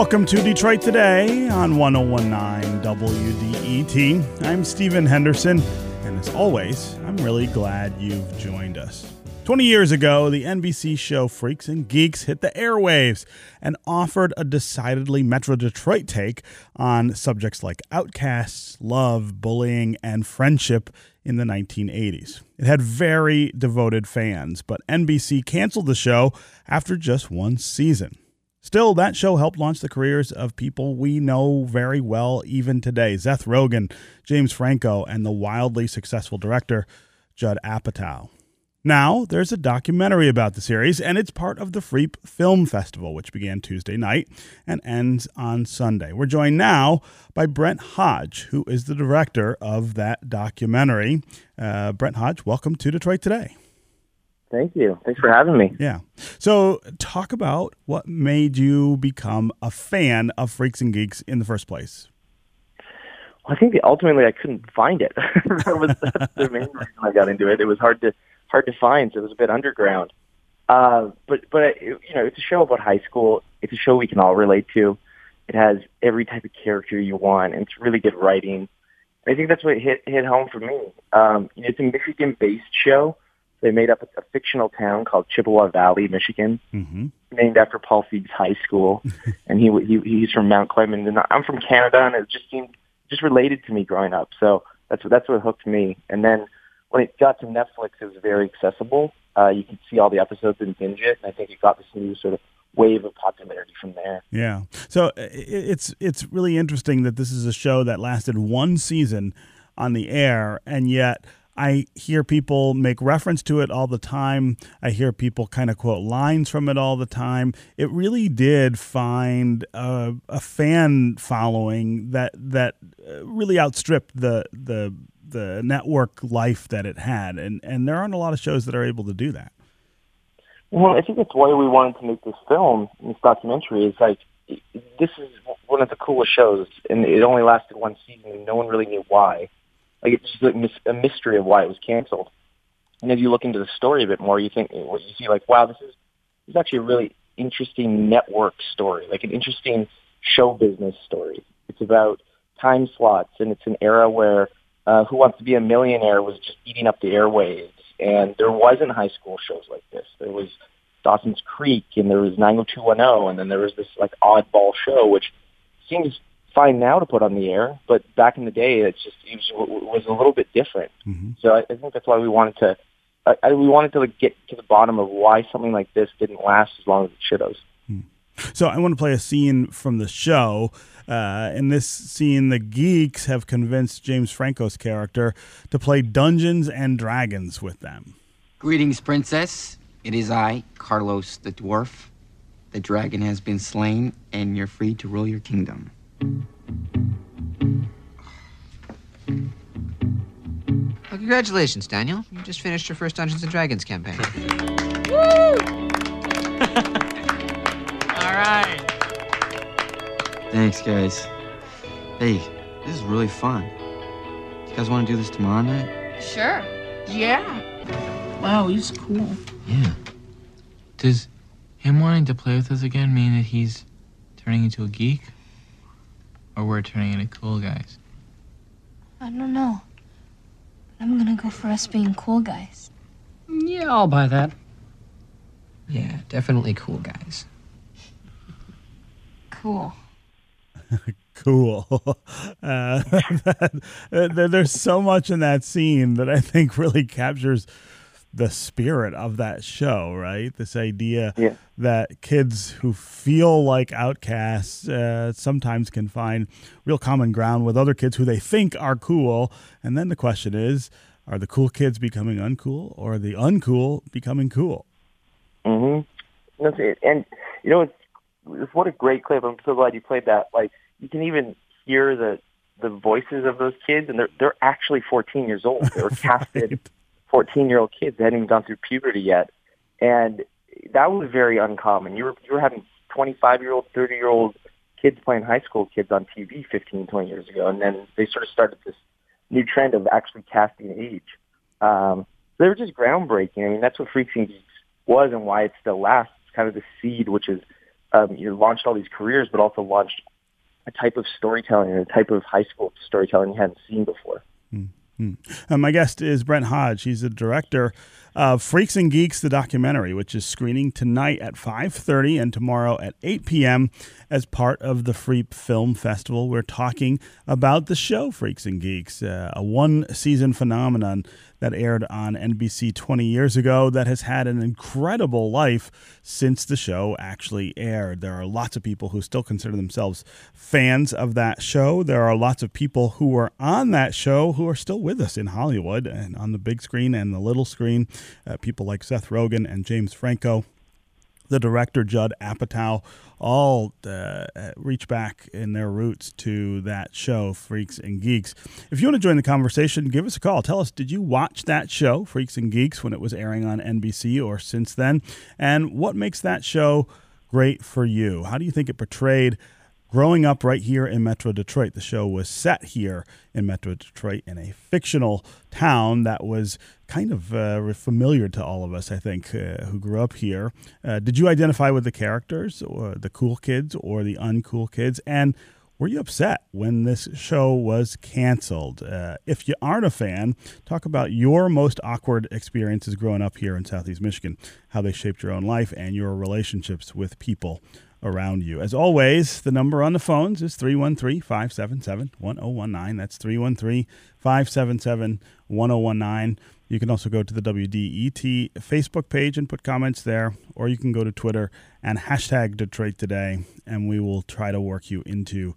Welcome to Detroit Today on 1019 WDET. I'm Stephen Henderson, and as always, I'm really glad you've joined us. 20 years ago, the NBC show Freaks and Geeks hit the airwaves and offered a decidedly Metro Detroit take on subjects like outcasts, love, bullying, and friendship in the 1980s. It had very devoted fans, but NBC canceled the show after just one season. Still, that show helped launch the careers of people we know very well even today Seth Rogen, James Franco, and the wildly successful director Judd Apatow. Now, there's a documentary about the series, and it's part of the Freep Film Festival, which began Tuesday night and ends on Sunday. We're joined now by Brent Hodge, who is the director of that documentary. Uh, Brent Hodge, welcome to Detroit Today. Thank you. Thanks for having me. Yeah. So, talk about what made you become a fan of Freaks and Geeks in the first place. Well, I think ultimately I couldn't find it. that was the main reason I got into it. It was hard to hard to find. So it was a bit underground. Uh, but but you know, it's a show about high school. It's a show we can all relate to. It has every type of character you want, and it's really good writing. I think that's what hit hit home for me. Um, it's a Michigan-based show they made up a, fictional town called Chippewa Valley, Michigan, mm-hmm. named after Paul Feig's high school, and he, he he's from Mount Clemens, and I'm from Canada, and it just seemed just related to me growing up. So that's that's what hooked me. And then when it got to Netflix, it was very accessible. Uh, you could see all the episodes and binge it, and I think it got this new sort of wave of popularity from there. Yeah. So it's it's really interesting that this is a show that lasted one season on the air, and yet I hear people make reference to it all the time. I hear people kind of quote lines from it all the time. It really did find a, a fan following that that uh, really outstripped the the the network life that it had, and and there aren't a lot of shows that are able to do that. Well, I think that's why we wanted to make this film, this documentary. Is like this is one of the coolest shows, and it only lasted one season, and no one really knew why. Like it's just like a mystery of why it was canceled. And as you look into the story a bit more, you think you see like, wow, this is this is actually a really interesting network story, like an interesting show business story. It's about time slots, and it's an era where uh, Who Wants to Be a Millionaire was just eating up the airwaves, and there wasn't high school shows like this. There was Dawson's Creek, and there was 90210, and then there was this like oddball show, which seems fine now to put on the air, but back in the day, it's just it was, was a little bit different. Mm-hmm. So I, I think that's why we wanted to. I, I, we wanted to like, get to the bottom of why something like this didn't last as long as it should have. Hmm. So I want to play a scene from the show. Uh, in this scene, the geeks have convinced James Franco's character to play Dungeons and Dragons with them. Greetings, princess. It is I, Carlos the dwarf. The dragon has been slain, and you're free to rule your kingdom. Well, congratulations, Daniel. You just finished your first Dungeons and Dragons campaign. Woo! All right. Thanks, guys. Hey, this is really fun. You guys want to do this tomorrow night? Sure. Yeah. Wow, he's cool. Yeah. Does him wanting to play with us again mean that he's turning into a geek? Or we're turning into cool guys? I don't know. I'm gonna go for us being cool guys. Yeah, I'll buy that. Yeah, definitely cool guys. Cool. cool. Uh, there's so much in that scene that I think really captures the spirit of that show, right? This idea yeah. that kids who feel like outcasts uh, sometimes can find real common ground with other kids who they think are cool. And then the question is are the cool kids becoming uncool or are the uncool becoming cool? Mm-hmm. And, you know, it's, it's, what a great clip. I'm so glad you played that. Like, you can even hear the the voices of those kids, and they're they're actually 14 years old. They were casted 14 year old kids that hadn't even gone through puberty yet. And that was very uncommon. You were, you were having 25 year old, 30 year old kids playing high school kids on TV 15, 20 years ago. And then they sort of started this new trend of actually casting age. Um, they were just groundbreaking. I mean, that's what Freaks and Geeks was and why it still lasts. It's kind of the seed which is, um, you know, launched all these careers, but also launched a type of storytelling and a type of high school storytelling you hadn't seen before. Mm-hmm. Uh, my guest is Brent Hodge. He's the director of Freaks and Geeks, the documentary, which is screening tonight at 5.30 and tomorrow at 8 p.m. as part of the Freep Film Festival. We're talking about the show Freaks and Geeks, uh, a one-season phenomenon that aired on NBC 20 years ago that has had an incredible life since the show actually aired. There are lots of people who still consider themselves fans of that show. There are lots of people who were on that show who are still with us in Hollywood and on the big screen and the little screen. Uh, people like Seth Rogen and James Franco the director Judd Apatow all uh, reach back in their roots to that show, Freaks and Geeks. If you want to join the conversation, give us a call. Tell us, did you watch that show, Freaks and Geeks, when it was airing on NBC or since then? And what makes that show great for you? How do you think it portrayed? Growing up right here in Metro Detroit. The show was set here in Metro Detroit in a fictional town that was kind of uh, familiar to all of us, I think, uh, who grew up here. Uh, did you identify with the characters, or the cool kids, or the uncool kids? And were you upset when this show was canceled? Uh, if you aren't a fan, talk about your most awkward experiences growing up here in Southeast Michigan, how they shaped your own life and your relationships with people around you. As always, the number on the phones is 313 577 1019. That's 313 577 1019. You can also go to the WDET Facebook page and put comments there, or you can go to Twitter and hashtag Detroit Today, and we will try to work you into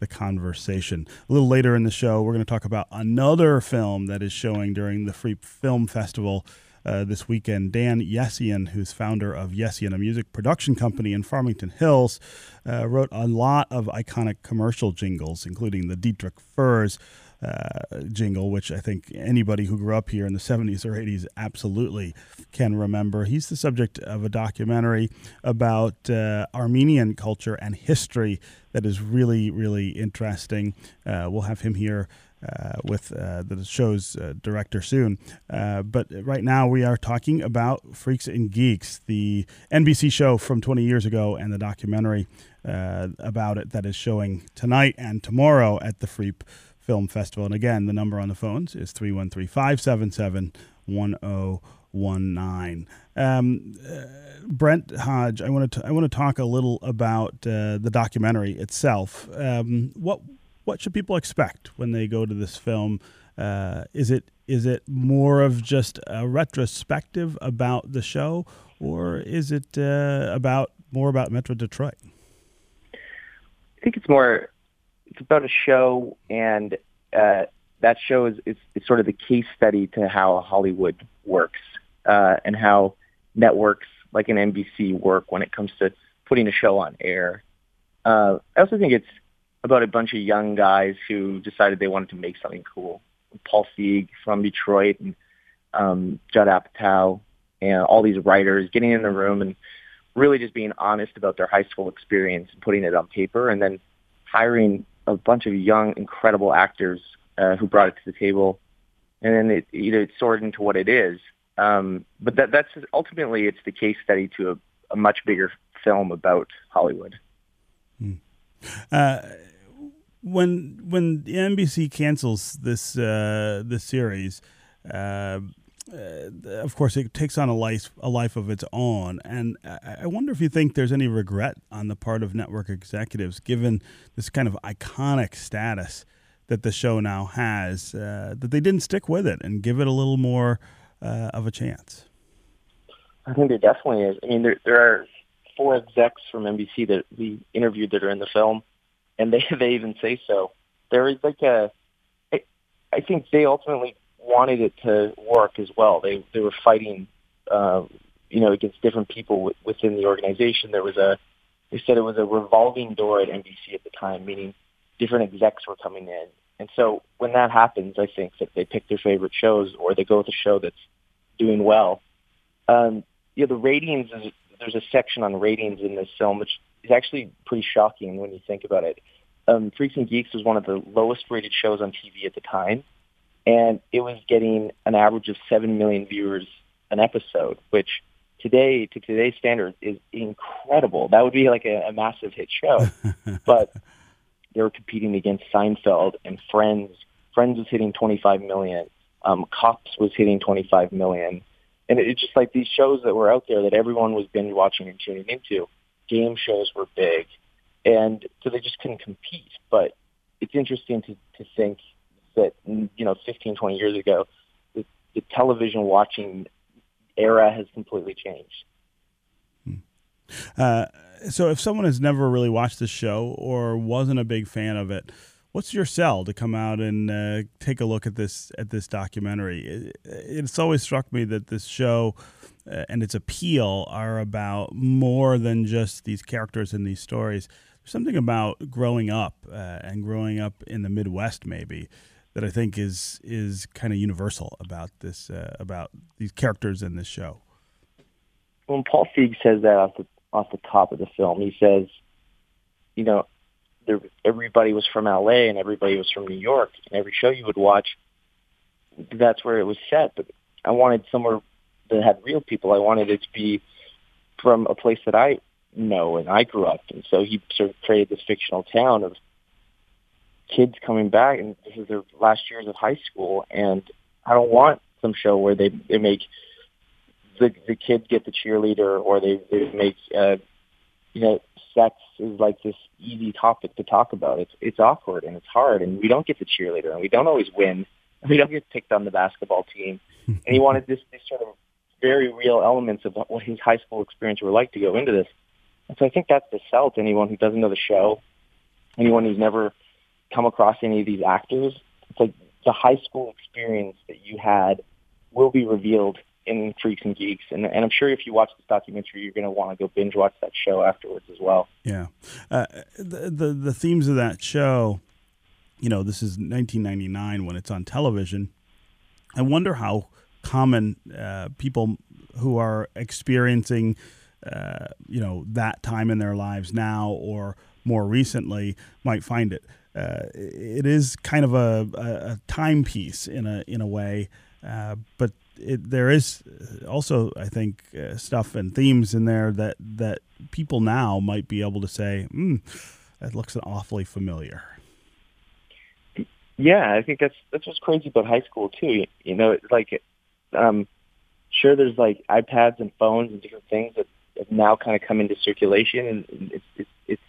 the conversation. A little later in the show, we're going to talk about another film that is showing during the Freep Film Festival uh, this weekend. Dan Yessian, who's founder of Yessian, a music production company in Farmington Hills, uh, wrote a lot of iconic commercial jingles, including the Dittrich Furs. Uh, jingle, which I think anybody who grew up here in the 70s or 80s absolutely can remember. He's the subject of a documentary about uh, Armenian culture and history that is really, really interesting. Uh, we'll have him here uh, with uh, the show's uh, director soon. Uh, but right now we are talking about Freaks and Geeks, the NBC show from 20 years ago, and the documentary uh, about it that is showing tonight and tomorrow at the Freep Film Festival. And again, the number on the phones is 313 577 1019. Um, uh, Brent Hodge, I want to I want to talk a little about the documentary itself. Um, what what should people expect when they go to this film? Uh, is it is it more of just a retrospective about the show, or is it uh, about more about Metro Detroit? I think it's more it's about a show, and uh, that show is, is, is, sort of the case study to how Hollywood works uh, and how networks like an NBC work when it comes to putting a show on air. Uh, I also think it's about a bunch of young guys who decided they wanted to make something cool. Paul Feig from Detroit and um, Judd Apatow and all these writers getting in the room and really just being honest about their high school experience and putting it on paper and then hiring a bunch of young, incredible actors uh, who brought it to the table. And then it, you know, it sorted into what it is. Um, but that, that's ultimately, it's the case study to a, a much bigger film about Hollywood. Hmm. Uh, when when NBC cancels this uh, this series, uh, uh, of course, it takes on a life a life of its own, and I wonder if you think there's any regret on the part of network executives, given this kind of iconic status that the show now has, uh, that they didn't stick with it and give it a little more uh, of a chance. I think there definitely is. I mean, there there are four execs from NBC that we interviewed that are in the film and they they even say so. There is like a, I, I think they ultimately wanted it to work as well. They they were fighting, uh, you know, against different people w- within the organization. There was a, they said it was a revolving door at NBC at the time, meaning different execs were coming in. And so when that happens, I think that they pick their favorite shows or they go with a show that's doing well. Um, yeah, the ratings is there's a section on ratings in this film, which is actually pretty shocking when you think about it. Um, Freaks and Geeks was one of the lowest rated shows on TV at the time, and it was getting an average of 7 million viewers an episode, which today to today's standards is incredible. That would be like a, a massive hit show. but they were competing against Seinfeld and Friends. Friends was hitting 25 million. Um, Cops was hitting 25 million. And it's just like these shows that were out there that everyone was binge watching and tuning into. Game shows were big. And so they just couldn't compete. But it's interesting to, to think that, you know, 15, 20 years ago, the, the television watching era has completely changed. Uh, so, if someone has never really watched the show or wasn't a big fan of it, what's your sell to come out and uh, take a look at this at this documentary? It, it's always struck me that this show uh, and its appeal are about more than just these characters and these stories. There's something about growing up uh, and growing up in the Midwest, maybe, that I think is is kind of universal about this uh, about these characters in this show. When Paul Feig says that off the off the top of the film, he says, you know, there, everybody was from LA and everybody was from New York, and every show you would watch, that's where it was set. But I wanted somewhere that had real people. I wanted it to be from a place that I know and I grew up, and so he sort of created this fictional town of kids coming back, and this is their last years of high school, and I don't want some show where they they make the the kids get the cheerleader, or they they make uh, you know sex is like this easy topic to talk about. It's it's awkward and it's hard, and we don't get the cheerleader, and we don't always win. We don't get picked on the basketball team, and he wanted this this sort of very real elements of what his high school experience were like to go into this. And so I think that's the sell to anyone who doesn't know the show, anyone who's never come across any of these actors. It's like the high school experience that you had will be revealed in Freaks and Geeks, and, and I'm sure if you watch this documentary, you're going to want to go binge watch that show afterwards as well. Yeah, uh, the, the the themes of that show, you know, this is 1999 when it's on television. I wonder how common uh, people who are experiencing, uh, you know, that time in their lives now or more recently might find it. Uh, it is kind of a, a, timepiece in a in a way, uh, but it, there is also, I think, uh, stuff and themes in there that that people now might be able to say, mm, "That looks awfully familiar." Yeah, I think that's that's what's crazy about high school too. You, know, it's like, um, sure, there's like iPads and phones and different things that have now kind of come into circulation, and it's it's, it's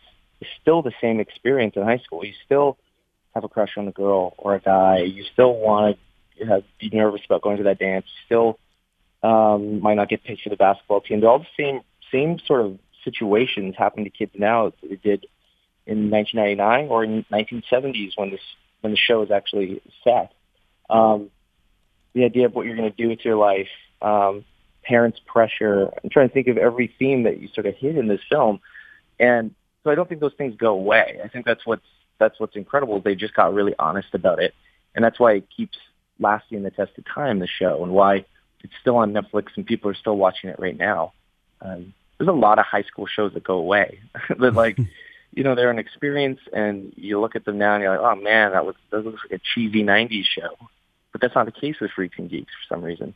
still the same experience in high school. You still have a crush on a girl or a guy. You still want to have, be nervous about going to that dance. You still um, might not get picked for the basketball team. They're all the same same sort of situations happen to kids now that they did in 1999 or in 1970s when this when the show is actually set. Um, the idea of what you're going to do with your life, um, parents' pressure. I'm trying to think of every theme that you sort of hit in this film, and so I don't think those things go away. I think that's what's that's what's incredible. They just got really honest about it, and that's why it keeps lasting the test of time. The show and why it's still on Netflix and people are still watching it right now. Um, there's a lot of high school shows that go away, but like. you know, they're an experience, and you look at them now, and you're like, "Oh man, that was that looks like a cheesy '90s show." But that's not the case with Freaks and Geeks for some reason.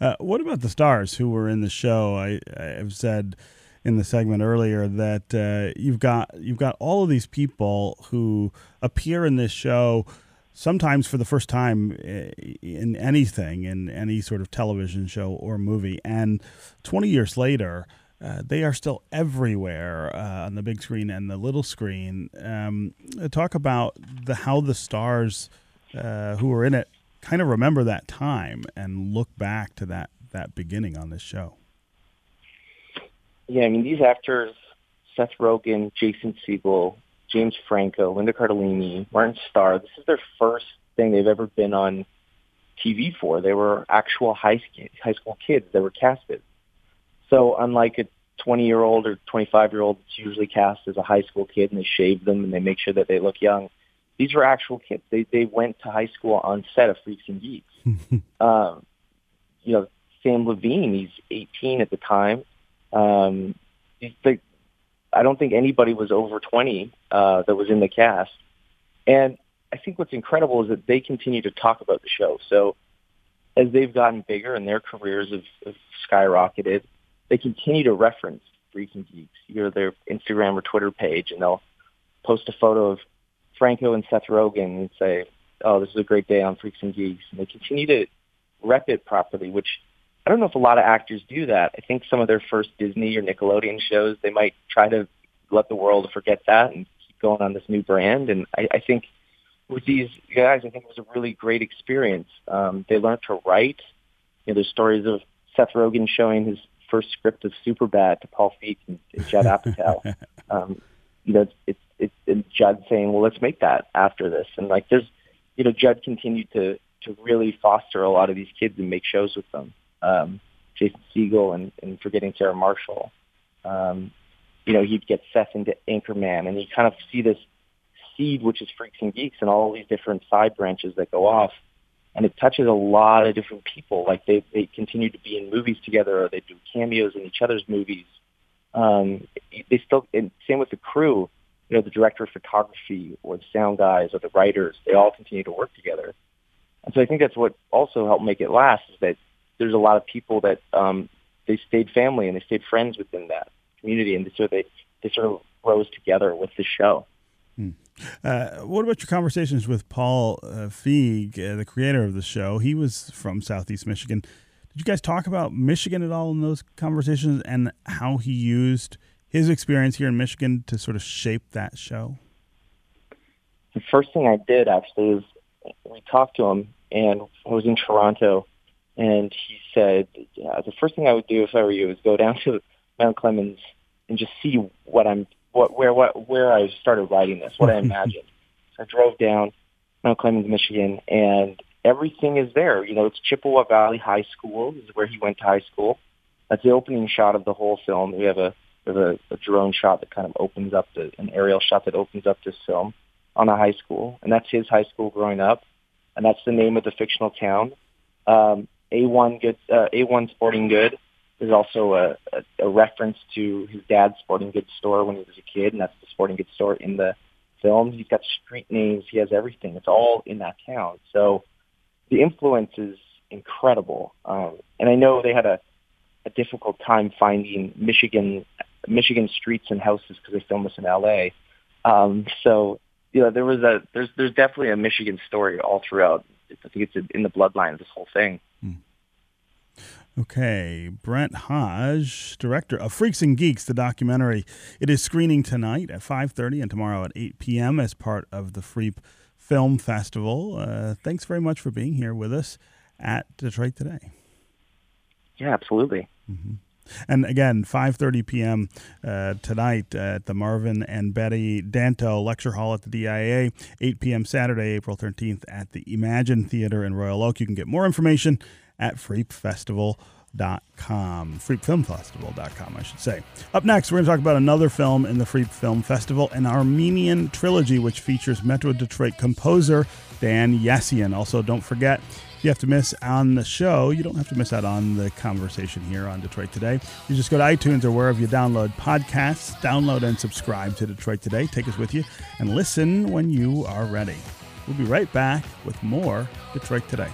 Uh, what about the stars who were in the show? I, I've said in the segment earlier that uh, you've got you've got all of these people who appear in this show sometimes for the first time in anything in any sort of television show or movie and 20 years later uh, they are still everywhere uh, on the big screen and the little screen um, talk about the how the stars uh, who are in it kind of remember that time and look back to that that beginning on this show yeah, I mean, these actors, Seth Rogen, Jason Segel, James Franco, Linda Cardellini, Martin Starr, this is their first thing they've ever been on TV for. They were actual high, school high school kids that were casted. So unlike a 20-year-old or 25-year-old it's usually cast as a high school kid and they shave them and they make sure that they look young, these were actual kids. They they went to high school on set of Freaks and Geeks. um, you know, Samm Levine, he's 18 at the time. Um, I don't think anybody was over 20 uh, that was in the cast. And I think what's incredible is that they continue to talk about the show. So as they've gotten bigger and their careers have, have skyrocketed, they continue to reference Freaks and Geeks, either their Instagram or Twitter page, and they'll post a photo of Franco and Seth Rogen and say, "Oh, this is a great day on Freaks and Geeks," and they continue to rep it properly, which I don't know if a lot of actors do that. I think some of their first Disney or Nickelodeon shows, they might try to let the world forget that and keep going on this new brand. And I, I think with these guys, I think it was a really great experience. Um, they learned to write. You know, there's stories of Seth Rogen showing his first script of Superbad to Paul Feig and, Judd Apatow. um, you know, it's, it's, it's Judd saying, well, let's make that after this. And like, there's, you know, Judd continued to, to really foster a lot of these kids and make shows with them. Um, Jason Segel and, and forgetting Sarah Marshall. Um, you know, he'd get Seth into Anchorman and you kind of see this seed, which is Freaks and Geeks and all these different side branches that go off. And it touches a lot of different people. Like they, they continue to be in movies together or they do cameos in each other's movies. Um, they still, and same with the crew, you know, the director of photography or the sound guys or the writers, they all continue to work together. And so I think that's what also helped make it last is that there's a lot of people that um, they stayed family and they stayed friends within that community, and so they they sort of rose together with the show. Hmm. Uh, what about your conversations with Paul uh, Feig, uh, the creator of the show? He was from Southeast Michigan. Did you guys talk about Michigan at all in those conversations and how he used his experience here in Michigan to sort of shape that show? The first thing I did actually is we talked to him, and I was in Toronto, and he said, yeah, the first thing I would do if I were you is go down to Mount Clemens and just see what I'm, what, where, what, where I started writing this, what I imagined. so I drove down Mount Clemens, Michigan, and everything is there. You know, it's Chippewa Valley High School is where he went to high school. That's the opening shot of the whole film. We have a, have a, a drone shot that kind of opens up the, an aerial shot that opens up this film on a high school, and that's his high school growing up, and that's the name of the fictional town. Um, A1 good, uh, A1 Sporting Good there's also a, a, a reference to his dad's sporting goods store when he was a kid, and that's the sporting goods store in the film. He's got street names. He has everything. It's all in that town. So the influence is incredible. Um, and I know they had a, a difficult time finding Michigan Michigan streets and houses because they filmed this in L.A. Um, so you know there was a there's there's definitely a Michigan story all throughout. I think it's in the bloodline of this whole thing. Hmm. Okay, Brent Hodge, director of Freaks and Geeks, the documentary. It is screening tonight at 5:30 and tomorrow at 8 p.m. as part of the Freep Film Festival. Uh, thanks very much for being here with us at Detroit Today. Yeah, absolutely. Mm-hmm. And again, 5:30 p.m. Uh, tonight at the Marvin and Betty Danto Lecture Hall at the DIA. 8 p.m. Saturday, April 13th at the Emagine Theater in Royal Oak. You can get more information at freepfestival.com. Freepfilmfestival.com, I should say. Up next, we're going to talk about another film in the Freep Film Festival, an Armenian trilogy which features Metro Detroit composer Dan Yessian. Also, don't forget, you have to miss on the show, you don't have to miss out on the conversation here on Detroit Today. You just go to iTunes or wherever you download podcasts, download and subscribe to Detroit Today. Take us with you and listen when you are ready. We'll be right back with more Detroit Today.